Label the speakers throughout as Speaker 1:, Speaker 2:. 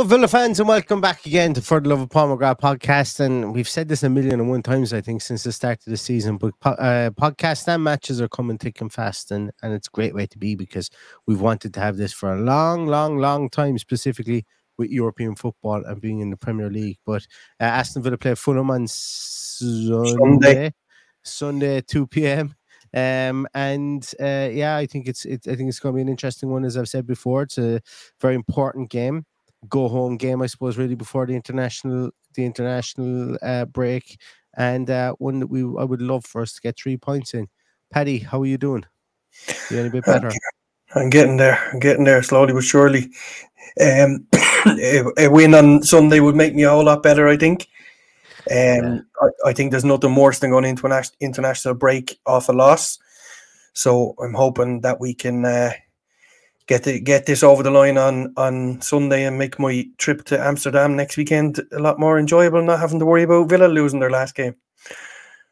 Speaker 1: Hello, Villa fans, and welcome back again to For the Love of Paul McGrath podcast. And we've said this a million and one times, I think, since the start of the season. But po- uh, podcasts and matches are coming thick and fast, and, and it's a great way to be because we've wanted to have this for a long, long, long time, specifically with European football and being in the Premier League. But uh, Aston Villa play Fulham on Sunday,
Speaker 2: Sunday.
Speaker 1: Sunday 2 p.m. Um, and uh, yeah, I think it's it, I think it's going to be an interesting one, as I've said before. It's a very important game go home game, I suppose, really before the international the international uh, break, and uh, one that we I would love for us to get three points in. Paddy, how are you doing? You any bit better?
Speaker 2: I'm getting there. I'm getting there slowly but surely. Um, a, a win on Sunday would make me a whole lot better. I think. Um, I, I think there's nothing worse than going into an international break off a loss. So I'm hoping that we can uh, get the, get this over the line on on Sunday and make my trip to Amsterdam next weekend a lot more enjoyable, not having to worry about Villa losing their last game.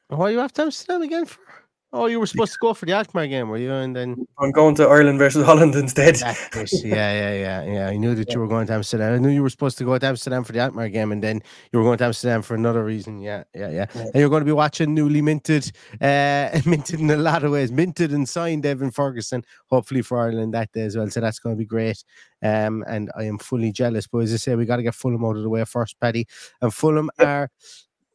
Speaker 1: Why you have to Amsterdam again for? Oh, you were supposed to go for the Alkmaar game, were you? And then
Speaker 2: I'm going to Ireland versus Holland instead.
Speaker 1: Yeah, yeah, yeah, yeah. I knew that you were going to Amsterdam. I knew you were supposed to go to Amsterdam for the Alkmaar game, and then you were going to Amsterdam for another reason. Yeah, yeah, yeah.
Speaker 2: Yeah.
Speaker 1: And you're going to be watching newly minted, uh, minted in a lot of ways, minted and signed Evan Ferguson, hopefully for Ireland that day as well. So that's going to be great. Um, and I am fully jealous. But as I say, we got to get Fulham out of the way first, Paddy. And Fulham are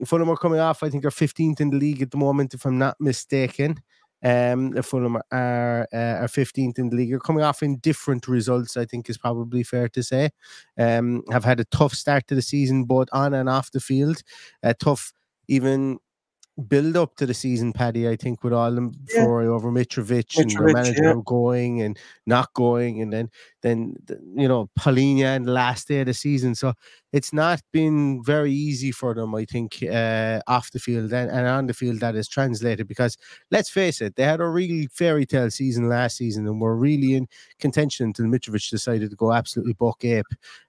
Speaker 1: Fulham are coming off. I think they're 15th in the league at the moment, if I'm not mistaken. Um, Fulham are uh, are 15th in the league. They're coming off in different results. I think is probably fair to say. Um, have had a tough start to the season, both on and off the field. A tough, even build up to the season, Paddy. I think with all them
Speaker 2: Yeah.
Speaker 1: over Mitrovic, and the manager
Speaker 2: yeah.
Speaker 1: going and not going, and then then you know Palhinha and last day of the season. So it's not been very easy for them, I think, uh, off the field and, and on the field that is translated. Because let's face it, they had a real fairy tale season last season and were really in contention until Mitrovic decided to go absolutely buck ape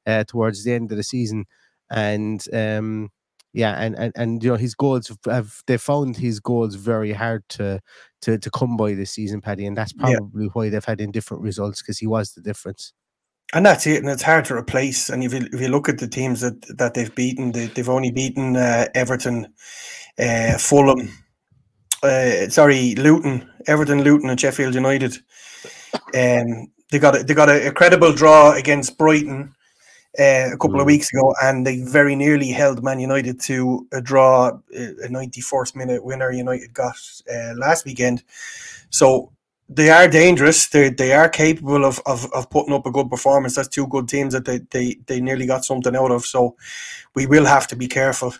Speaker 1: uh, towards the end of the season. And um, yeah, and, and and you know his goals have- have they found his goals very hard to to to come by this season, Paddy, and that's
Speaker 2: Yeah.
Speaker 1: probably why they've had indifferent results because he was the difference.
Speaker 2: And that's it, and it's hard to replace. And if you if you look at the teams that that they've beaten, they, they've only beaten uh, Everton, uh, Fulham, uh, sorry, Luton, Everton, Luton, and Sheffield United. Um, they got a, they got a, a credible draw against Brighton uh, a couple of
Speaker 1: Mm.
Speaker 2: weeks ago, and they very nearly held Man United to a draw, a 94th minute winner. United got uh, last weekend, so they are dangerous. They they are capable of, of, of putting up a good performance. That's two good teams that they, they, they nearly got something out of. So we will have to be careful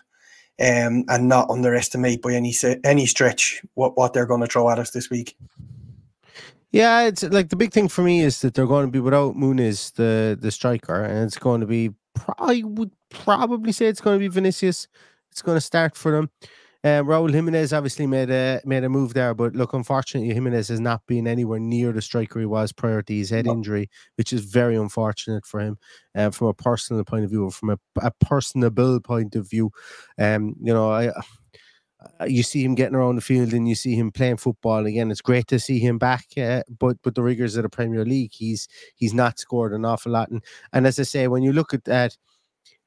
Speaker 2: um, and not underestimate by any any stretch what, what they're going to throw at us this week.
Speaker 1: Yeah, it's like the big thing for me is that they're going to be without Muniz, the the striker, and it's going to be. I would probably say it's going to be Vinicius. It's going to start for them. Uh, Raul Jimenez obviously made a made a move there, but look, unfortunately, Jimenez has not been anywhere near the striker he was prior to his head injury, which is very unfortunate for him. Uh, from a personal point of view, or from a, a personable point of view, um, you know, I uh, you see him getting around the field and you see him playing football again. It's great to see him back, uh, but but the rigors of the Premier League, he's he's not scored an awful lot. And and as I say, when you look at that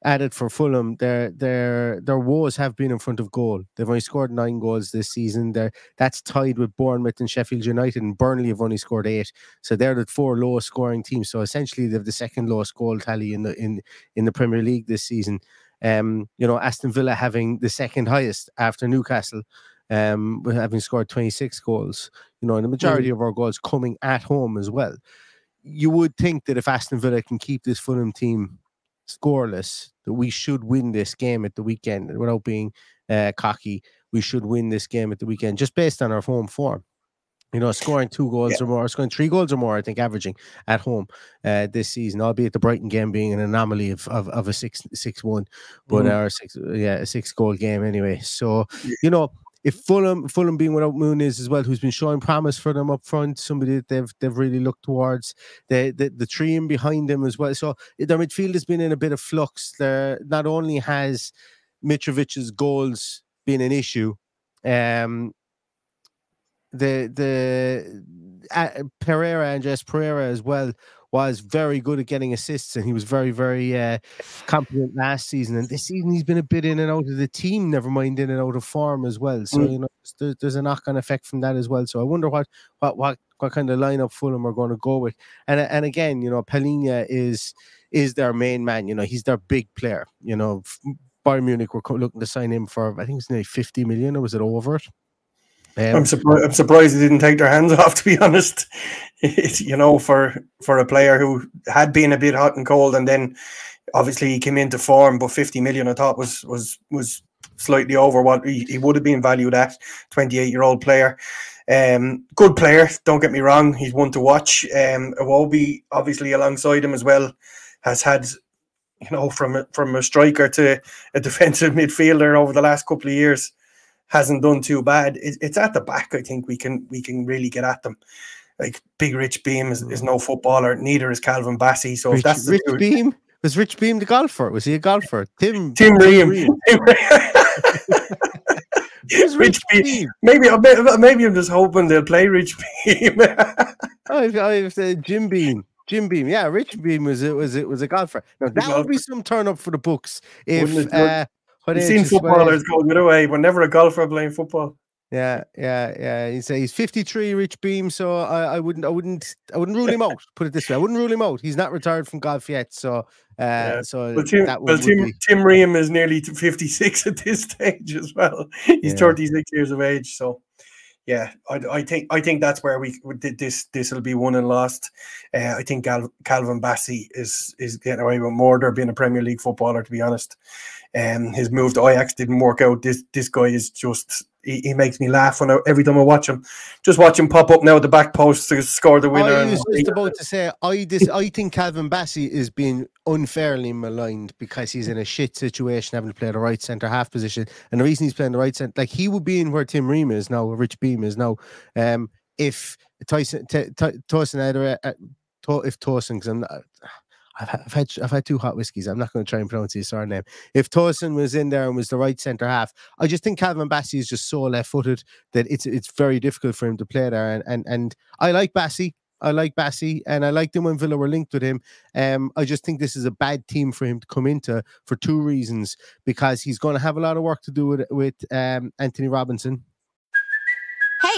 Speaker 1: added for Fulham, their their their woes have been in front of goal. They've only scored nine goals this season. They're, that's tied with Bournemouth and Sheffield United, and Burnley have only scored eight. So they're the four lowest scoring teams. So essentially, they've the second lowest goal tally in the in in the Premier League this season. Um, you know, Aston Villa having the second highest after Newcastle. Um, having scored 26 goals, you know, and the majority mm. of our goals coming at home as well. You would think that if Aston Villa can keep this Fulham team scoreless, that we should win this game at the weekend without being uh, cocky. We should win this game at the weekend just based on our home form. You know, scoring two goals yeah. or more, scoring three goals or more, I think, averaging at home uh, this season, albeit the Brighton game being an anomaly of of, of a six six one, but mm. our six yeah, a six goal game anyway. So, you know, if Fulham, Fulham being without Muniz as well, who's been showing promise for them up front, somebody that they've they've really looked towards the the, the trio behind them as well. So their midfield has been in a bit of flux. There not only has Mitrovic's goals been an issue, um, the the uh, Pereira Andreas Pereira as well was very good at getting assists and he was very, very uh, competent last season. And this season he's been a bit in and out of the team, never mind in and out of form as well. So, mm. you know, there's, there's a knock on effect from that as well. So I wonder what what what what kind of lineup Fulham are going to go with. And and again, you know, Palhinha is is their main man. You know, he's their big player. You know, Bayern Munich were looking to sign him for I think it's nearly 50 million, or was it over it?
Speaker 2: Um, I'm surprised. I'm surprised they didn't take their hands off. To be honest, it, you know, for for a player who had been a bit hot and cold, and then obviously he came into form, but 50 million I thought was was was slightly over what he, he would have been valued at. 28 year old player, um, good player. Don't get me wrong. He's one to watch. Um, Iwobi obviously alongside him as well has had you know from a, from a striker to a defensive midfielder over the last couple of years hasn't done too bad. It, it's at the back. I think we can we can really get at them. Like Big Rich Beam is, is no footballer. Neither is Calvin Bassey. So
Speaker 1: Rich,
Speaker 2: that's
Speaker 1: Rich Beam. Was Rich Beam the golfer? Was he a golfer? Tim
Speaker 2: Tim Ream. Rich, Rich Beam. Beam. Maybe maybe I'm just hoping they'll play Rich Beam.
Speaker 1: oh, I've, I've said Jim Beam. Jim Beam, yeah, Rich Beam was it was it was a golfer. Now that would be some turn up for the books if uh,
Speaker 2: You've seen footballers go the other way, but never a golfer playing football.
Speaker 1: Yeah, yeah, yeah. He's he's 53, Rich Beam. So I, I wouldn't, I wouldn't, I wouldn't rule him out. Put it this way, I wouldn't rule him out. He's not retired from golf yet. So, uh, yeah. so
Speaker 2: well, Tim,
Speaker 1: that
Speaker 2: well, Tim, be... Tim Ream is nearly 56 at this stage as well. He's yeah. 36 years of age. So, yeah, I, I think I think that's where we this this will be won and lost. Uh, I think Gal, Calvin Bassey is is getting away with more than being a Premier League footballer. To be honest, um, his move to Ajax didn't work out. This this guy is just he, he makes me laugh when I, every time I watch him. Just watch him pop up now at the back post to score the winner.
Speaker 1: I was just about to say I this I think Calvin Bassey is being unfairly maligned because he's in a shit situation having to play the right centre half position. And the reason he's playing the right centre, like he would be in where Tim Ream is now, Rich Beam is now. Um, if Tyson T- T- Tyson either uh, if Tyson, because I'm not I've, I've had I've had two hot whiskies. I'm not going to try and pronounce his surname. If Tosin was in there and was the right centre half, I just think Calvin Bassey is just so left-footed that it's it's very difficult for him to play there. And and and I like Bassey. I like Bassey, and I liked him when Villa were linked with him. Um, I just think this is a bad team for him to come into for two reasons. Because he's going to have a lot of work to do with with um, Antonee Robinson,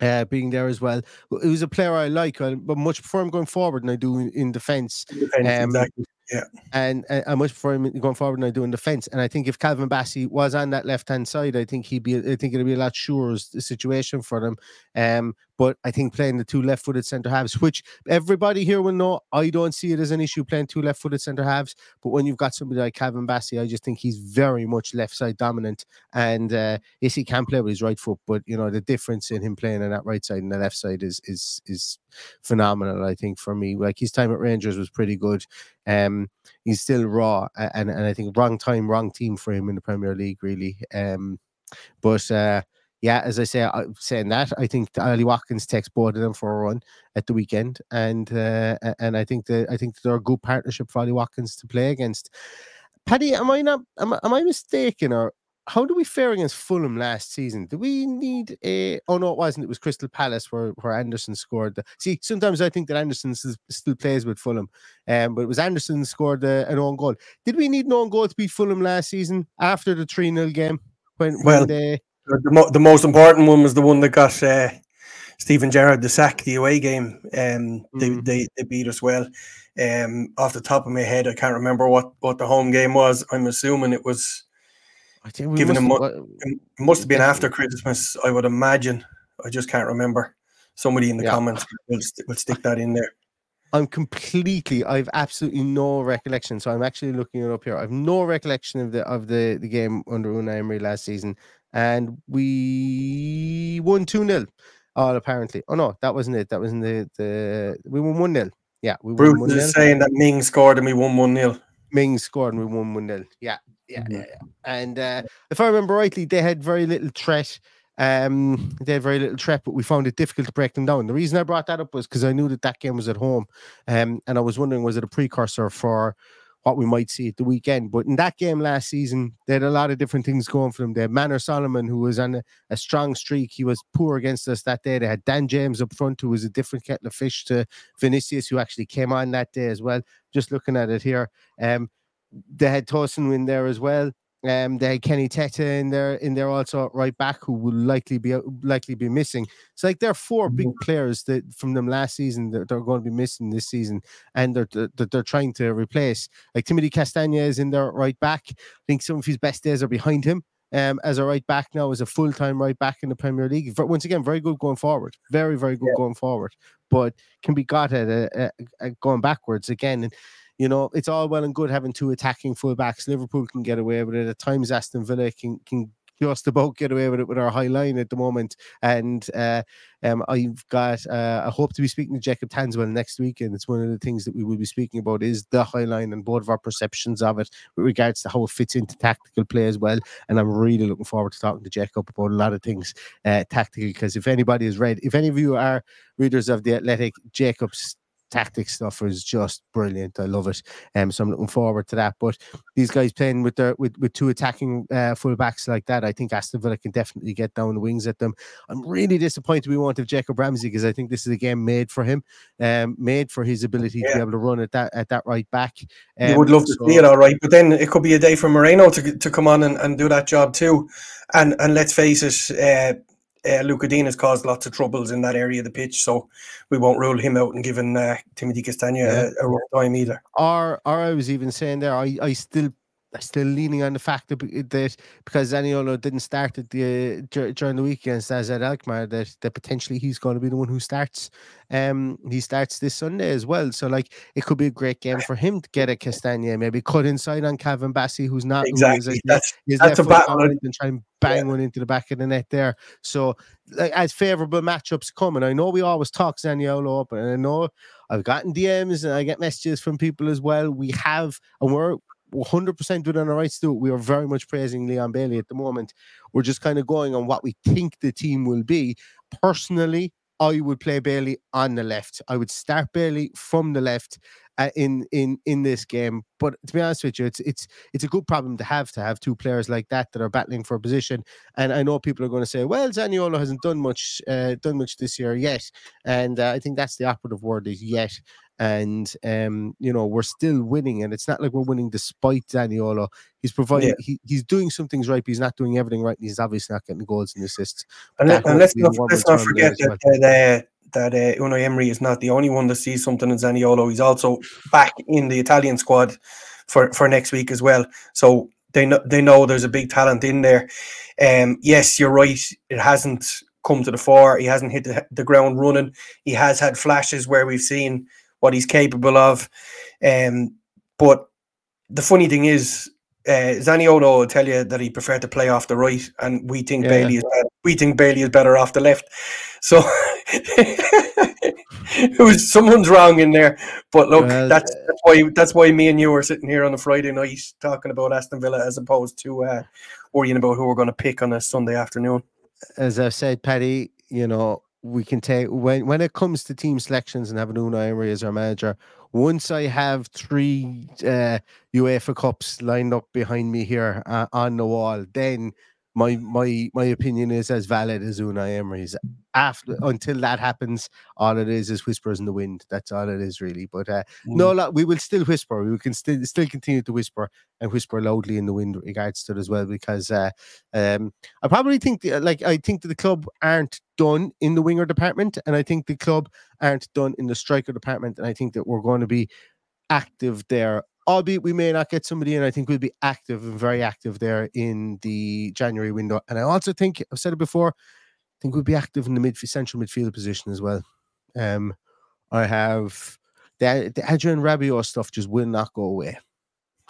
Speaker 1: uh, being there as well. He was a player I like, but much prefer him going forward than I do in, in defence.
Speaker 2: Defence,
Speaker 1: Um,
Speaker 2: exactly. Yeah.
Speaker 1: And I much prefer him going forward than I do in defence. And I think if Calvin Bassey was on that left hand side, I think he'd be. I think it'd be a lot surer situation for them. Um, but I think playing the two left footed centre halves, which everybody here will know, I don't see it as an issue playing two left footed centre halves. But when you've got somebody like Calvin Bassey, I just think he's very much left side dominant. And uh, yes, he can play with his right foot, but you know the difference in him playing on that right side and the left side is is is phenomenal. I think for me, like his time at Rangers was pretty good. Um, he's still raw, and and I think wrong time, wrong team for him in the Premier League, really. Um, but uh, yeah, as I say, I, saying that, I think Ollie Watkins takes both of them for a run at the weekend, and uh, and I think that I think they're a good partnership for Ollie Watkins to play against. Paddy, am I not am, I- am I mistaken or how do we fare against Fulham last season? Do we need a? Oh no, it wasn't. It was Crystal Palace where where Andersen scored. The, see, sometimes I think that Andersen still plays with Fulham, um, but it was Andersen scored the, an own goal. Did we need an own goal to beat Fulham last season after the three 0 game when
Speaker 2: Well,
Speaker 1: when they?
Speaker 2: The, mo- the most important one was the one that got uh, Steven Gerrard the sack, the away game. Um, they,
Speaker 1: Mm.
Speaker 2: they they beat us well. Um, off the top of my head, I can't remember what what the home game was. I'm assuming it was.
Speaker 1: I think
Speaker 2: given
Speaker 1: must
Speaker 2: him
Speaker 1: have-
Speaker 2: It must have been after. Christmas, I would imagine. I just can't remember. Somebody in the
Speaker 1: Yeah.
Speaker 2: comments will, will stick that in there.
Speaker 1: I'm completely. I've absolutely no recollection. So I'm actually looking it up here. I've no recollection of the of the the game under Unai Emery last season, and we won two 0 All apparently. Oh no, that wasn't it. That was in the the. We won one 0 Yeah, we won
Speaker 2: Bruce
Speaker 1: 0
Speaker 2: is saying that Ming scored and we won 1 0.
Speaker 1: Ming scored and we won 1 0. Yeah, yeah,
Speaker 2: Mhm.
Speaker 1: yeah, yeah. And uh, if I remember rightly, they had very little threat. Um, they had very little threat, but we found it difficult to break them down. The reason I brought that up was because I knew that that game was at home, um, and I was wondering was it a precursor for what we might see at the weekend? But in that game last season, they had a lot of different things going for them. They had Manor Solomon, who was on a, a strong streak. He was poor against us that day. They had Dan James up front, who was a different kettle of fish to Vinicius, who actually came on that day as well. Just looking at it here, um, they had Tosin in there as well. Um, they had Kenny Tete in there, in there also right back, who will likely be likely be missing. It's like there are four big players that from them last season that they're going to be missing this season, and they're that they're, trying to replace. Like Timothy Castagne is in there right back. I think some of his best days are behind him. Um, as a right back now, as a full time right back in the Premier League. Once again, very good going forward, very very good going forward, but can be got at a, a, a going backwards again. And you know, it's all well and good having two attacking fullbacks. Liverpool can get away with it. At times, Aston Villa can can just about get away with it with our high line at the moment. And uh, um, I've got, uh, I hope to be speaking to Jacob Tanswell next week. And it's one of the things that we will be speaking about is the high line and both of our perceptions of it with regards to how it fits into tactical play as well. And I'm really looking forward to talking to Jacob about a lot of things uh, tactical. Because if anybody has read, if any of you are readers of the Athletic, Jacob's tactic stuff is just brilliant. I love it. Um, so I'm looking forward to that. But these guys playing with their with, with two attacking uh, fullbacks like that, I think Aston Villa can definitely get down the wings at them. I'm really disappointed we won't have Jacob Ramsey because I think this is a game made for him, um, made for his ability to be able to run at that at that right back.
Speaker 2: you would
Speaker 1: Um,
Speaker 2: love to
Speaker 1: so-
Speaker 2: see it, all right. But then it could be a day for Moreno to to come on and, and do that job too. And and let's face it, uh, uh, Lucas Digne has caused lots of troubles in that area of the pitch, so we won't rule him out and giving uh, Timothy Castagne
Speaker 1: Yeah.
Speaker 2: a, a rough time either.
Speaker 1: Or, or I was even saying there, I, I still still leaning on the fact that, that because Zaniolo didn't start at the uh, during the weekend against at Alkmaar, that, that potentially he's going to be the one who starts. Um, he starts this Sunday as well. So like it could be a great game for him to get a Castagne, maybe cut inside on Calvin Bassey, who's not
Speaker 2: exactly.
Speaker 1: Who's,
Speaker 2: that's that's a battle
Speaker 1: and try and bang yeah. one into the back of the net there. So like, as favourable matchups come, and I know we always talk Zaniolo up, and I know I've gotten DMs and I get messages from people as well. We have, and we're 100% within our rights to it. We are very much praising Leon Bailey at the moment. We're just kind of going on what we think the team will be. Personally, I would play Bailey on the left. I would start Bailey from the left uh, in in in this game. But to be honest with you, it's it's it's a good problem to have to have two players like that that are battling for a position. And I know people are going to say, "Well, Zaniolo hasn't done much uh, done much this year yet," and uh, I think that's the operative word is yet and um, you know we're still winning, and it's not like we're winning despite Zaniolo. He's providing, yeah. he, he's doing some things right, but he's not doing everything right, and he's obviously not getting goals and assists.
Speaker 2: And, let, and let's not, let's not forget that well. that, uh, that uh, Unai Emery is not the only one that sees something in Zaniolo. He's also back in the Italian squad for for next week as well. So they know they know there's a big talent in there. Um, yes, you're right. It hasn't come to the fore. He hasn't hit the, the ground running. He has had flashes where we've seen what he's capable of. Um, but the funny thing is, uh, Zaniolo will tell you that he preferred to play off the right, and we think yeah. Bailey is better. we think Bailey is better off the left. So it was someone's wrong in there. But look, well, that's, that's why that's why me and you are sitting here on a Friday night talking about Aston Villa as opposed to uh, worrying about who we're going to pick on a Sunday afternoon.
Speaker 1: As I've said, Paddy, you know we can take when when it comes to team selections and having Unai Emery as our manager. Once I have three uh, UEFA Cups lined up behind me here uh, on the wall, then my my my opinion is as valid as Unai Emery's. After until that happens, all it is is whispers in the wind. That's all it is really. But uh, mm. no, we will still whisper. We can still still continue to whisper and whisper loudly in the wind regards to it as well. Because uh, um, I probably think the, like I think that the club aren't done in the winger department, and I think the club aren't done in the striker department, and I think that we're going to be active there albeit we may not get somebody in. I think we'll be active and very active there in the January window. And I also think I've said it before. I think we'll be active in the mid central midfield position as well. Um, I have the, the Adrien Rabiot stuff just will not go away.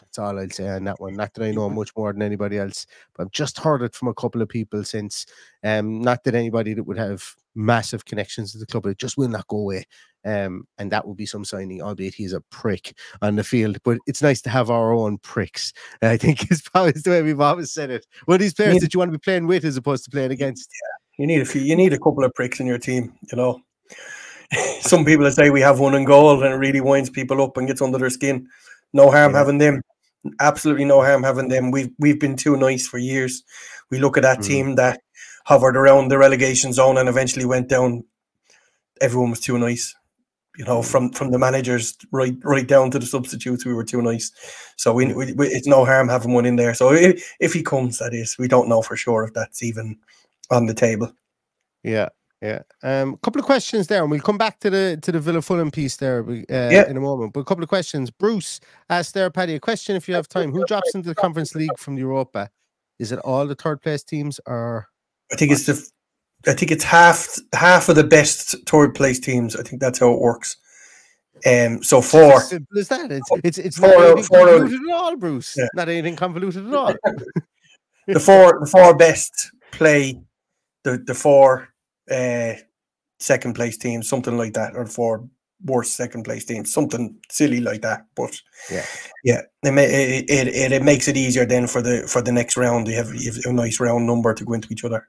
Speaker 1: That's all I'll say on that one. Not that I know much more than anybody else, but I've just heard it from a couple of people since. Um, not that anybody that would have massive connections to the club, it just will not go away. Um, and that would be some signing, albeit he is a prick on the field. But it's nice to have our own pricks. I think is probably the way we've always said it. One of these players that you want to be playing with as opposed to playing against.
Speaker 2: Yeah. You need a few, you need a couple of pricks in your team, you know. Some people say we have one in goal and it really winds people up and gets under their skin. No harm yeah. having them. Absolutely no harm having them. We've we've been too nice for years. We look at that mm. team that hovered around the relegation zone and eventually went down. Everyone was too nice you know, from from the managers right right down to the substitutes, we were too nice. So we, we, we it's no harm having one in there. So if, if he comes, that is, we don't know for sure if that's even on the table.
Speaker 1: Yeah, yeah. Um, a couple of questions there, and we'll come back to the to the Villa Fulham piece there uh, yeah. in a moment. But a couple of questions. Bruce asked there, Paddy, a question if you have time. Who drops into the Conference League from Europa? Is it all the third place teams, or
Speaker 2: I think it's the I think it's half half of the best third place teams. I think that's how it works. Um, so four.
Speaker 1: As simple as that. It's it's it's four, not anything four, convoluted at all, Bruce. Yeah. Not anything convoluted at all.
Speaker 2: the four the four best play the the four uh, second place teams, something like that, or four worst second place teams, something silly like that. But
Speaker 1: yeah,
Speaker 2: yeah, it, it, it, it makes it easier then for the for the next round. You have, you have a nice round number to go into each other.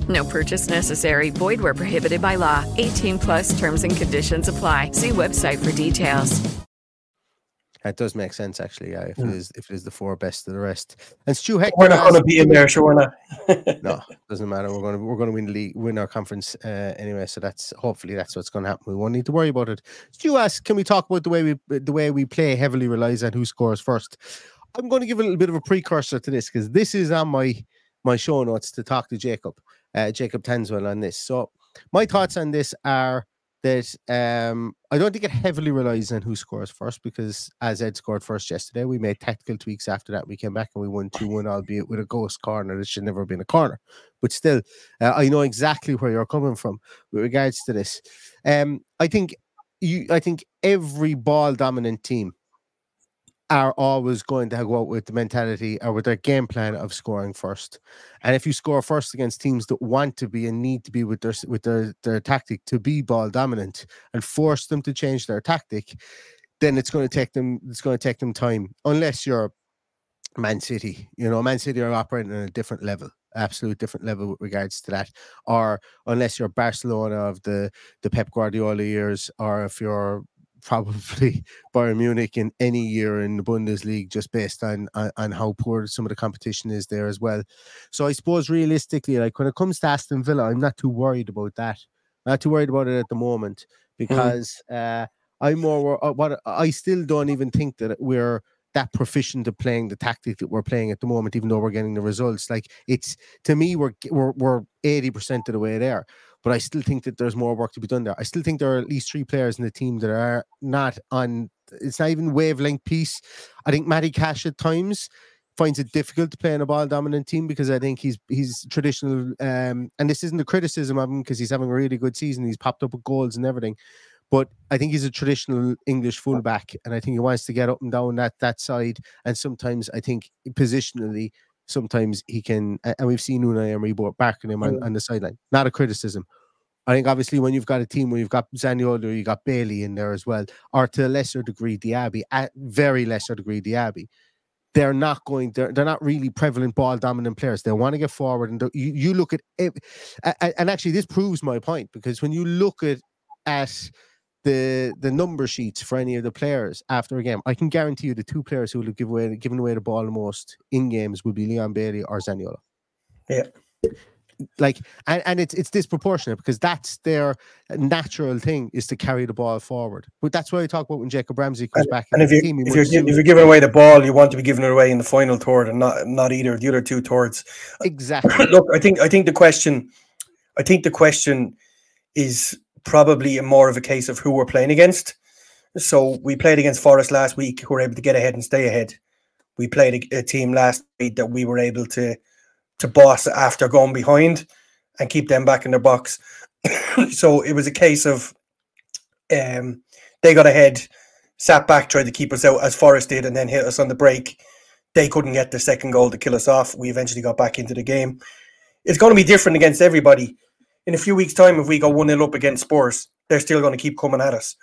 Speaker 3: No purchase necessary. Void where prohibited by law. 18 plus terms and conditions apply. See website for details.
Speaker 1: That does make sense, actually. Yeah, if it is if it is the four best of the rest, and Stu Hector,
Speaker 2: We're not going to be in there, sure we're not.
Speaker 1: no, doesn't matter. We're going to we're going to win the league, win our conference uh, anyway. So that's hopefully that's what's going to happen. We won't need to worry about it. Stu asked, can we talk about the way we the way we play heavily relies on who scores first. I'm going to give a little bit of a precursor to this because this is on my my show notes to talk to Jacob, uh, Jacob Tanswell on this. So my thoughts on this are that um, I don't think it heavily relies on who scores first because as Ed scored first yesterday, we made tactical tweaks after that. We came back and we won 2 1, albeit with a ghost corner. It should never have been a corner. But still, uh, I know exactly where you're coming from with regards to this. Um, I think you, I think every ball dominant team are always going to go out with the mentality or with their game plan of scoring first. And if you score first against teams that want to be and need to be with their with their their tactic to be ball dominant and force them to change their tactic, then it's going to take them it's going to take them time unless you're Man City. You know, Man City are operating on a different level, absolute different level with regards to that. Or unless you're Barcelona of the the Pep Guardiola years, or if you're probably Bayern Munich in any year in the Bundesliga, just based on, on on how poor some of the competition is there as well. So I suppose realistically, like when it comes to Aston Villa, I'm not too worried about that. not too worried about it at the moment because uh, I'm more uh, what I still don't even think that we're that proficient at playing the tactic that we're playing at the moment, even though we're getting the results. Like it's to me, we're we're we're eighty percent of the way there. But I still think that there's more work to be done there. I still think there are at least three players in the team that are not on. It's not even wavelength piece. I think Matty Cash at times finds it difficult to play in a ball dominant team because I think he's he's traditional. Um, and this isn't a criticism of him because he's having a really good season. He's popped up with goals and everything. But I think he's a traditional English fullback, and I think he wants to get up and down that that side. And sometimes I think positionally, sometimes he can. And we've seen Unai Emery barking him on,
Speaker 2: Mm.
Speaker 1: on the sideline. Not a criticism. I think obviously when you've got a team where you've got Zaniolo, you got Bailey in there as well, or to a lesser degree Diaby, at very lesser degree Diaby, they're not going. They're, they're not really prevalent ball dominant players. They want to get forward, and you, you look at it, and actually this proves my point because when you look at at the the number sheets for any of the players after a game, I can guarantee you the two players who will have given away given away the ball the most in games will be Leon Bailey or Zaniolo
Speaker 2: Yeah.
Speaker 1: like and, and it's it's disproportionate because that's their natural thing is to carry the ball forward. But that's what I talk about when Jacob Ramsey comes back.
Speaker 2: And if you
Speaker 1: team,
Speaker 2: if you're
Speaker 1: must
Speaker 2: gi-
Speaker 1: do-
Speaker 2: if you're giving away the ball, you want to be giving it away in the final third and not not either the other two thirds.
Speaker 1: exactly
Speaker 2: Look, I think I think the question, I think the question is probably more of a case of who we're playing against. So we played against Forest last week, who were able to get ahead and stay ahead. We played a, a team last week that we were able to to boss after going behind and keep them back in their box. so it was a case of um, they got ahead, sat back, tried to keep us out as Forest did, and then hit us on the break. They couldn't get the second goal to kill us off. We eventually got back into the game. It's going to be different against everybody. In a few weeks' time, if we go 1 0 up against Spurs, they're still going to keep coming at us.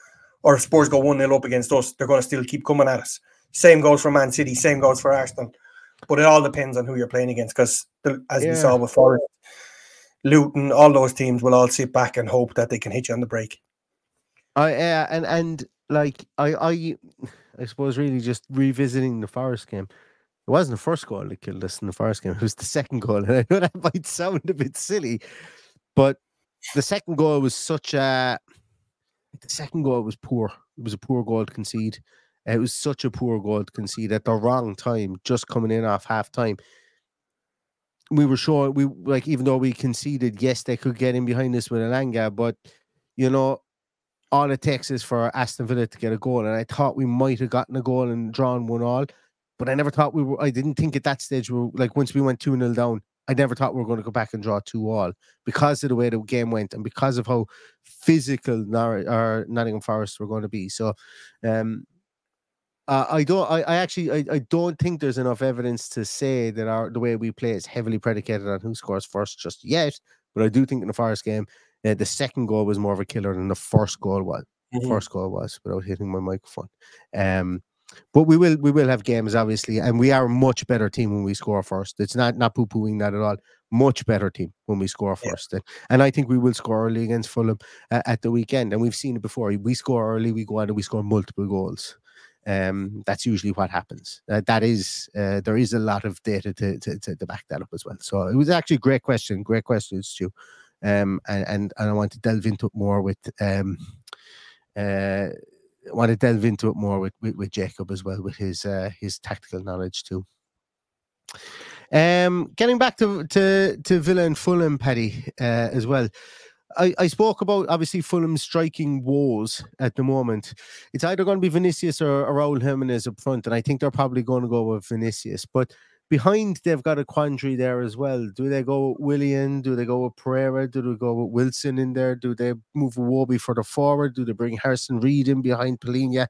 Speaker 2: Or if Spurs go 1 0 up against us, they're going to still keep coming at us. Same goes for Man City, same goes for Arsenal. But it all depends on who you're playing against because, as we saw before, Luton, all those teams will all sit back and hope that they can hit you on the break.
Speaker 1: I uh, and and like I I I suppose really just revisiting the Forest game. It wasn't the first goal that killed us in the Forest game. It was the second goal, and I know that might sound a bit silly, but the second goal was such a. The second goal was poor. It was a poor goal to concede. It was such a poor goal to concede at the wrong time, just coming in off half time. We were sure we like even though we conceded, yes, they could get in behind us with Elanga, but you know, all it takes is for Aston Villa to get a goal. And I thought we might have gotten a goal and drawn one all, but I never thought we were. I didn't think at that stage we were like once we went 2 0 down, I never thought we were going to go back and draw 2 all because of the way the game went and because of how physical Nor- or Nottingham Forest were going to be. So, um, uh, I don't. I, I actually. I, I don't think there's enough evidence to say that our the way we play is heavily predicated on who scores first just yet. But I do think in the Forest game, uh, the second goal was more of a killer than the first goal was.
Speaker 2: Mhm.
Speaker 1: First goal was without hitting my microphone. Um, but we will we will have games obviously, and we are a much better team when we score first. It's not not poo pooing that at all. Much better team when we score first, and, and I think we will score early against Fulham uh, at the weekend. And we've seen it before. We score early, we go on and we score multiple goals. Um, that's usually what happens. Uh, that is, uh, there is a lot of data to, to, to, to back that up as well. So it was actually a great question, great question, Stu. Um, and, and and I want to delve into it more with um, uh, Want to delve into it more with, with, with Jacob as well with his uh, his tactical knowledge too. Um, getting back to to to Villa and Fulham, Paddy, uh, as well. I, I spoke about obviously Fulham's striking woes at the moment. It's either going to be Vinicius or, or Raul Jimenez up front, and I think they're probably going to go with Vinicius. But behind, they've got a quandary there as well. Do they go with Willian? Do they go with Pereira? Do they go with Wilson in there? Do they move a for the forward? Do they bring Harrison Reed in behind Palhinha?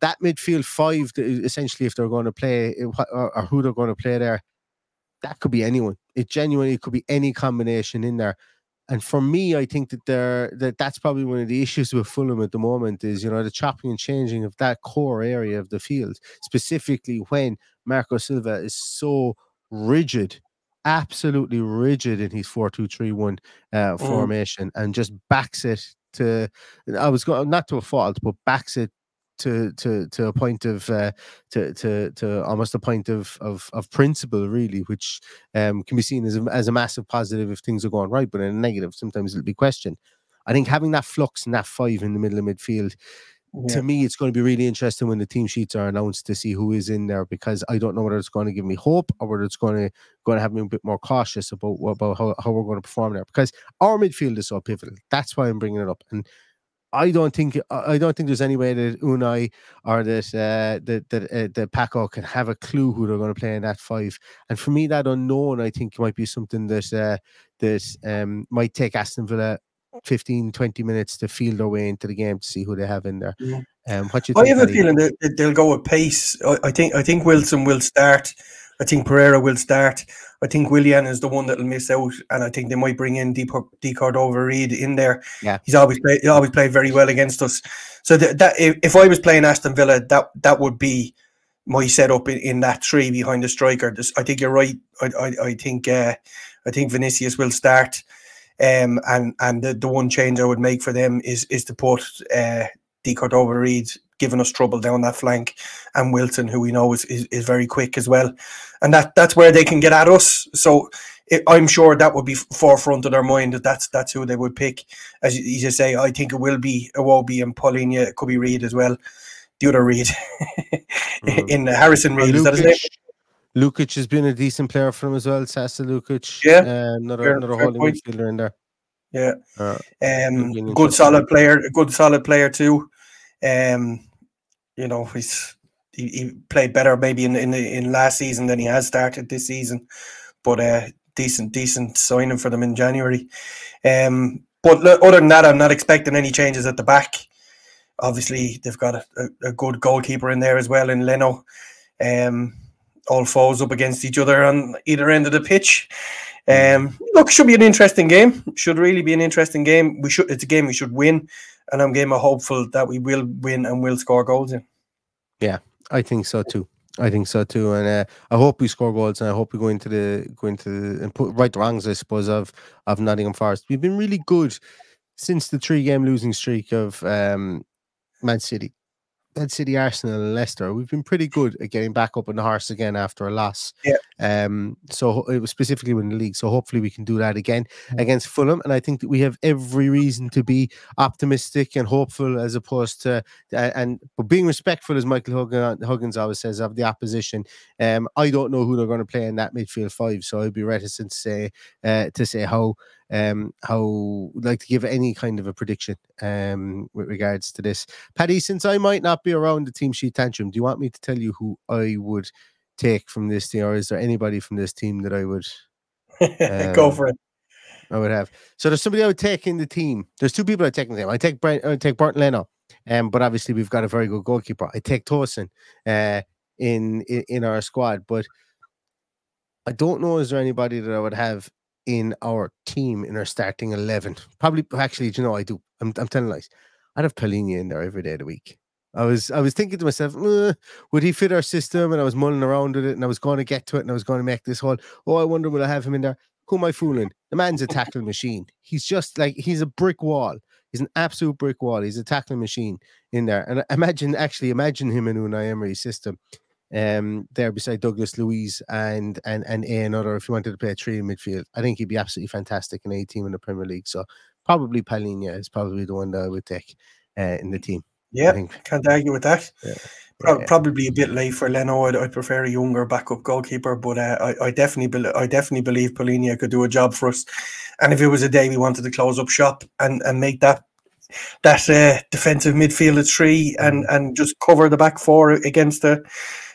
Speaker 1: That midfield five, essentially, if they're going to play eh, or, or who they're going to play there, that could be anyone. It genuinely could be any combination in there. And for me, I think that there that that's probably one of the issues with Fulham at the moment is you know the chopping and changing of that core area of the field, specifically when Marco Silva is so rigid, absolutely rigid in his four two three one uh,
Speaker 2: Mm.
Speaker 1: formation, and just backs it to. I was going not to a fault, but backs it to to to a point of uh, to to to almost a point of of of principle really which um can be seen as a, as a massive positive if things are going right but in a negative sometimes it'll be questioned i think having that flux and that five in the middle of midfield
Speaker 2: Yeah.
Speaker 1: to me it's going to be really interesting when the team sheets are announced to see who is in there because i don't know whether it's going to give me hope or whether it's going to going to have me a bit more cautious about about how, how we're going to perform there because our midfield is so pivotal that's why i'm bringing it up and I don't think I I don't think there's any way that Unai or that uh, that that uh, that Paco can have a clue who they're going to play in that five. And for me, that unknown, I think, might be something that uh, that um, might take Aston Villa 15, 20 minutes to feel their way into the game to see who they have in there.
Speaker 2: Yeah.
Speaker 1: Um, what you
Speaker 2: I have a feeling that they'll go with pace. I, I think I think Wilson will start. I think Pereira will start. I think Willian is the one that'll miss out, and I think they might bring in De Cordova-Reid in there.
Speaker 1: Yeah.
Speaker 2: He's always played. He always played very well against us. So that, that if, if I was playing Aston Villa, that that would be my setup in, in that three behind the striker. This, I think you're right. I I, I think uh, I think Vinicius will start. Um, and and the, the one change I would make for them is is to put uh, De Cordova-Reid giving us trouble down that flank, and Wilson, who we know is, is, is very quick as well, and that that's where they can get at us. So it, I'm sure that would be forefront of their mind that that's that's who they would pick. As you, you just say, I think it will be Iwobi and Palhinha. It could be Reed as well. The other Reed in Harrison
Speaker 1: Or
Speaker 2: Reed. Is that his name?
Speaker 1: Lukic. Lukic has been a decent player for them as well. Sasa Lukic,
Speaker 2: Yeah,
Speaker 1: uh, another
Speaker 2: fair-
Speaker 1: another
Speaker 2: fair
Speaker 1: holding
Speaker 2: point.
Speaker 1: midfielder in there.
Speaker 2: Yeah.
Speaker 1: Uh,
Speaker 2: Um, good solid player, a good solid player too. Um, you know, he's he, he played better maybe in in in last season than he has started this season, but uh, decent decent signing for them in January. Um, but other than that, I'm not expecting any changes at the back. Obviously, they've got a, a, good goalkeeper in there as well in Leno. Um, all foes up against each other on either end of the pitch. Um, look, should be an interesting game. Should really be an interesting game. We should. It's a game we should win, and I'm game hopeful that we will win and will score goals in.
Speaker 1: Yeah, I think so too. I think so too, and uh, I hope we score goals, and I hope we go into the go into the, and put right the wrongs, I suppose, of of Nottingham Forest. We've been really good since the three game losing streak of um, Man City, Man City, Arsenal, and Leicester. We've been pretty good at getting back up on the horse again after a loss.
Speaker 2: Yeah.
Speaker 1: Um. So it was specifically in the league. So hopefully we can do that again
Speaker 2: Mm.
Speaker 1: against Fulham, and I think that we have every reason to be optimistic and hopeful, as opposed to uh, and but being respectful, as Michael Hugg- Huggins always says, of the opposition. Um, I don't know who they're going to play in that midfield five, so I'd be reticent to say uh, to say how um how like to give any kind of a prediction um with regards to this. Paddy, since I might not be around the team sheet tantrum, do you want me to tell you who I would take from this team, or is there anybody from this team that I would
Speaker 2: Go
Speaker 1: Um,
Speaker 2: for it.
Speaker 1: I would have. So there's somebody I would take in the team. There's two people I take in the team. I take Brent, I take Barton Leno. Um, but obviously we've got a very good goalkeeper. I take Tosin uh, in, in in our squad, but I don't know is there anybody that I would have in our team in our starting eleven. Probably, actually, do you know I do. I'm I'm telling lies. I'd have Palhinha in there every day of the week. I was I was thinking to myself, "Uh, would he fit our system? And I was mulling around with it, and I was going to get to it, and I was going to make this whole. Oh, I wonder will I have him in there? Who am I fooling? The man's a tackling machine. He's just like he's a brick wall. He's an absolute brick wall. He's a tackling machine in there. And imagine, actually, imagine him in Unai Emery's system, um, there beside Douglas Luiz and and and a another. If you wanted to play a three in midfield, I think he'd be absolutely fantastic in a team in the Premier League. So probably Palhinha is probably the one that I would take uh, in the team.
Speaker 2: Yeah,
Speaker 1: I think.
Speaker 2: can't argue with that.
Speaker 1: Yeah.
Speaker 2: Pro-
Speaker 1: Yeah.
Speaker 2: Probably a bit late for Leno. I'd, I'd prefer a younger backup goalkeeper, but uh, I, I definitely, bel I definitely believe Palhinha could do a job for us. And if it was a day we wanted to close up shop and, and make that that uh, defensive midfield at three and
Speaker 1: Mm.
Speaker 2: and just cover the back four against a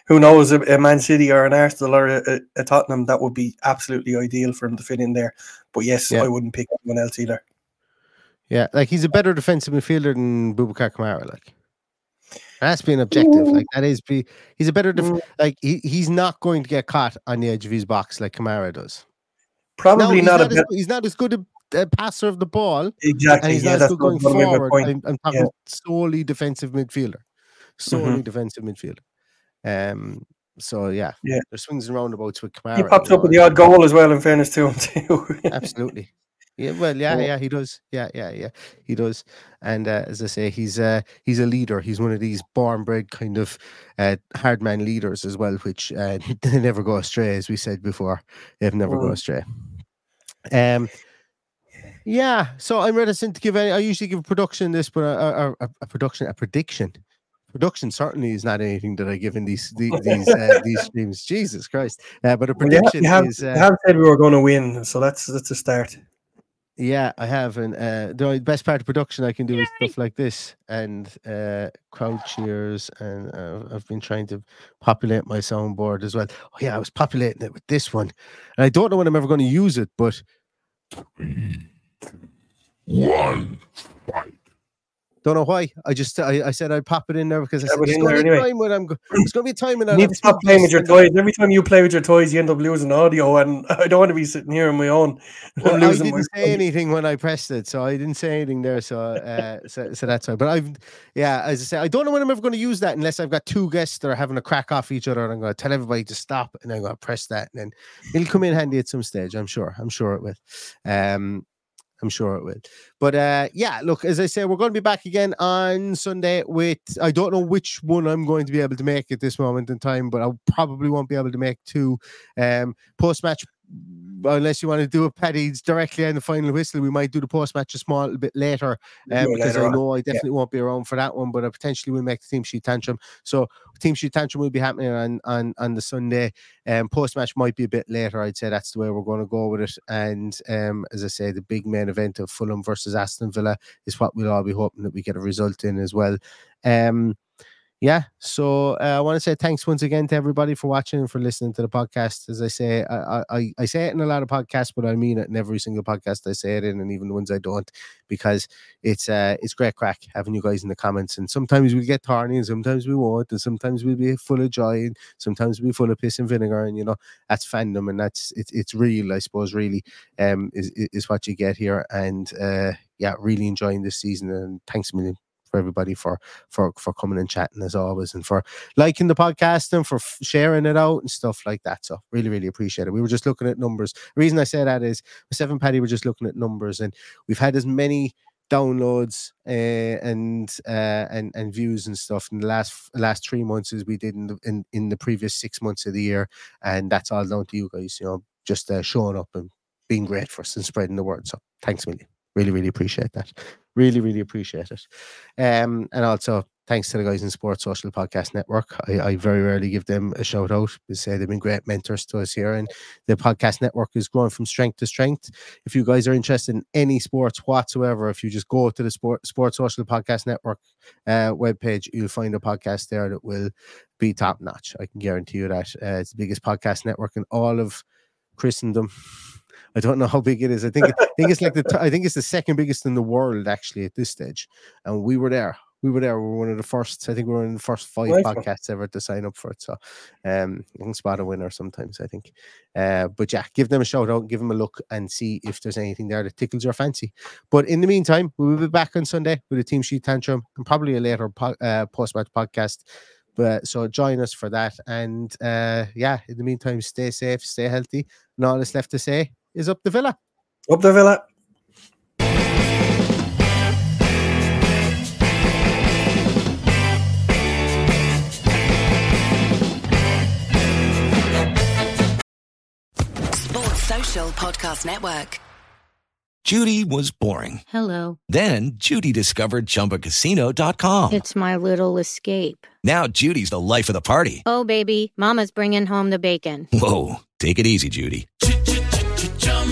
Speaker 2: who knows a, a Man City or an Arsenal or a, a, a Tottenham, that would be absolutely ideal for him to fit in there. But yes,
Speaker 1: Yeah.
Speaker 2: I wouldn't pick anyone else either.
Speaker 1: Yeah, like he's a better defensive midfielder than Boubacar Kamara. Like that's being objective. Like that is be. He's a better. Def- like he, he's not going to get caught on the edge of his box like Kamara does.
Speaker 2: Probably
Speaker 1: he's
Speaker 2: not a
Speaker 1: as, he's not as good a, a passer of the ball.
Speaker 2: Exactly,
Speaker 1: And he's
Speaker 2: yeah,
Speaker 1: not as good going
Speaker 2: what- what I mean by
Speaker 1: forward.
Speaker 2: point.
Speaker 1: I'm, I'm talking
Speaker 2: Yeah.
Speaker 1: solely defensive midfielder. Solely
Speaker 2: Mhm.
Speaker 1: defensive midfielder. Um. So yeah,
Speaker 2: Yeah.
Speaker 1: There's swings and roundabouts with Kamara.
Speaker 2: He
Speaker 1: popped
Speaker 2: up with the odd goal as well. In fairness to him too.
Speaker 1: Absolutely. Yeah, well, yeah,
Speaker 2: Yeah.
Speaker 1: yeah, he does. Yeah, yeah, yeah, he does. And uh, as I say, he's uh, he's a leader. He's one of these born bred kind of uh, hard man leaders as well, which uh, they never go astray, as we said before. They've never go
Speaker 2: Mm.
Speaker 1: astray. Um, yeah. So I'm reticent to give any. I usually give a production this, but a, a, a, a production, a prediction. Production certainly is not anything that I give in these the- these uh, these streams. Jesus Christ! Uh, but a
Speaker 2: Well,
Speaker 1: prediction
Speaker 2: you have,
Speaker 1: is.
Speaker 2: you
Speaker 1: Uh,
Speaker 2: have said we were going to win, so that's that's a start.
Speaker 1: Yeah, I have, and uh, the best part of production I can do is stuff like this and uh, crowd cheers, and uh, I've been trying to populate my soundboard as well. Oh yeah, I was populating it with this one, and I don't know when I'm ever going to use it, but
Speaker 4: One.
Speaker 1: Don't know why. I just I, I said I'd pop it in there because I said
Speaker 2: it
Speaker 1: there's
Speaker 2: in
Speaker 1: going
Speaker 2: there
Speaker 1: to be a
Speaker 2: anyway.
Speaker 1: time when I'm go- there's going to be a time when
Speaker 2: You
Speaker 1: I
Speaker 2: need to stop playing with your toys. Every time you play with your toys, you end up losing audio, and I don't want to be sitting here on my own.
Speaker 1: Well, I didn't say anything when I pressed it, so I didn't say anything there. So, uh, so, so that's why. But I've, yeah, as I say, I don't know when I'm ever going to use that unless I've got two guests that are having a crack off each other, and I'm going to tell everybody to stop, and I'm going to press that, and then it'll come in handy at some stage. I'm sure. I'm sure it will. Um, I'm sure it will. But uh, yeah, look, as I say, we're going to be back again on Sunday with I don't know which one I'm going to be able to make at this moment in time, but I probably won't be able to make two um, post match unless you want to do a Paddy's directly on the final whistle. We might do the post match a small bit later um, because
Speaker 2: later
Speaker 1: I
Speaker 2: on.
Speaker 1: know I
Speaker 2: Yeah.
Speaker 1: definitely won't be around for that one, but I potentially will make the team sheet tantrum. So team sheet tantrum will be happening on on on the Sunday. Um, post match might be a bit later. I'd say that's the way we're going to go with it. And um, as I say, the big main event of Fulham versus Aston Villa is what we'll all be hoping that we get a result in as well. Um, yeah, so uh, I want to say thanks once again to everybody for watching and for listening to the podcast. As I say, I, I- I say it in a lot of podcasts, but I mean it in every single podcast I say it in, and even the ones I don't, because it's uh it's great crack having you guys in the comments. And sometimes we get thorny, and sometimes we won't, and sometimes we'll be full of joy, and sometimes we'll be full of piss and vinegar, and you know that's fandom, and that's it's it's real, I suppose. Really, um, is is is what you get here, and uh, yeah, really enjoying this season, and thanks a million for everybody for for for coming and chatting as always and for liking the podcast and for f- sharing it out and stuff like that. So really really appreciate it. We were just looking at numbers. The reason i say that is myself and paddy were just looking at numbers and we've had as many downloads uh, and uh, and and views and stuff in the last last three months as we did in the, in, in the previous six months of the year. And that's all down to you guys you know just uh, showing up and being great for us and spreading the word. So thanks a million really really appreciate that. Really really appreciate it. Um and also thanks to the guys in sports social podcast network. I, I very rarely give them a shout out. They say they've been great mentors to us here and the podcast network is growing from strength to strength. If you guys are interested in any sports whatsoever if you just go to the sport sports social podcast network uh webpage you'll find a podcast there that will be top notch i can guarantee you that uh, it's the biggest podcast network in all of christendom I don't know how big it is. I think I think it's like the t- I think it's the second biggest in the world actually at this stage, and we were there. we were there. We were one of the first. I think we were in the first five
Speaker 2: Nice one.
Speaker 1: podcasts ever to sign up for it. So um, you can spot a winner sometimes. I think. Uh, but yeah, give them a shout out, give them a look, and see if there's anything there that tickles your fancy. But in the meantime, we will be back on Sunday with a team sheet tantrum and probably a later po- uh, post match podcast. But so join us for that. And uh, yeah, in the meantime, stay safe, stay healthy. And all that's left to say is up the villa.
Speaker 2: Up the villa.
Speaker 4: Sports Social Podcast Network.
Speaker 5: Judy was boring.
Speaker 6: Hello.
Speaker 5: Then Judy discovered ChumbaCasino.com.
Speaker 6: It's my little escape.
Speaker 5: Now Judy's the life of the party.
Speaker 6: Oh, baby, Mama's bringing home the bacon.
Speaker 5: Whoa, take it easy, Judy.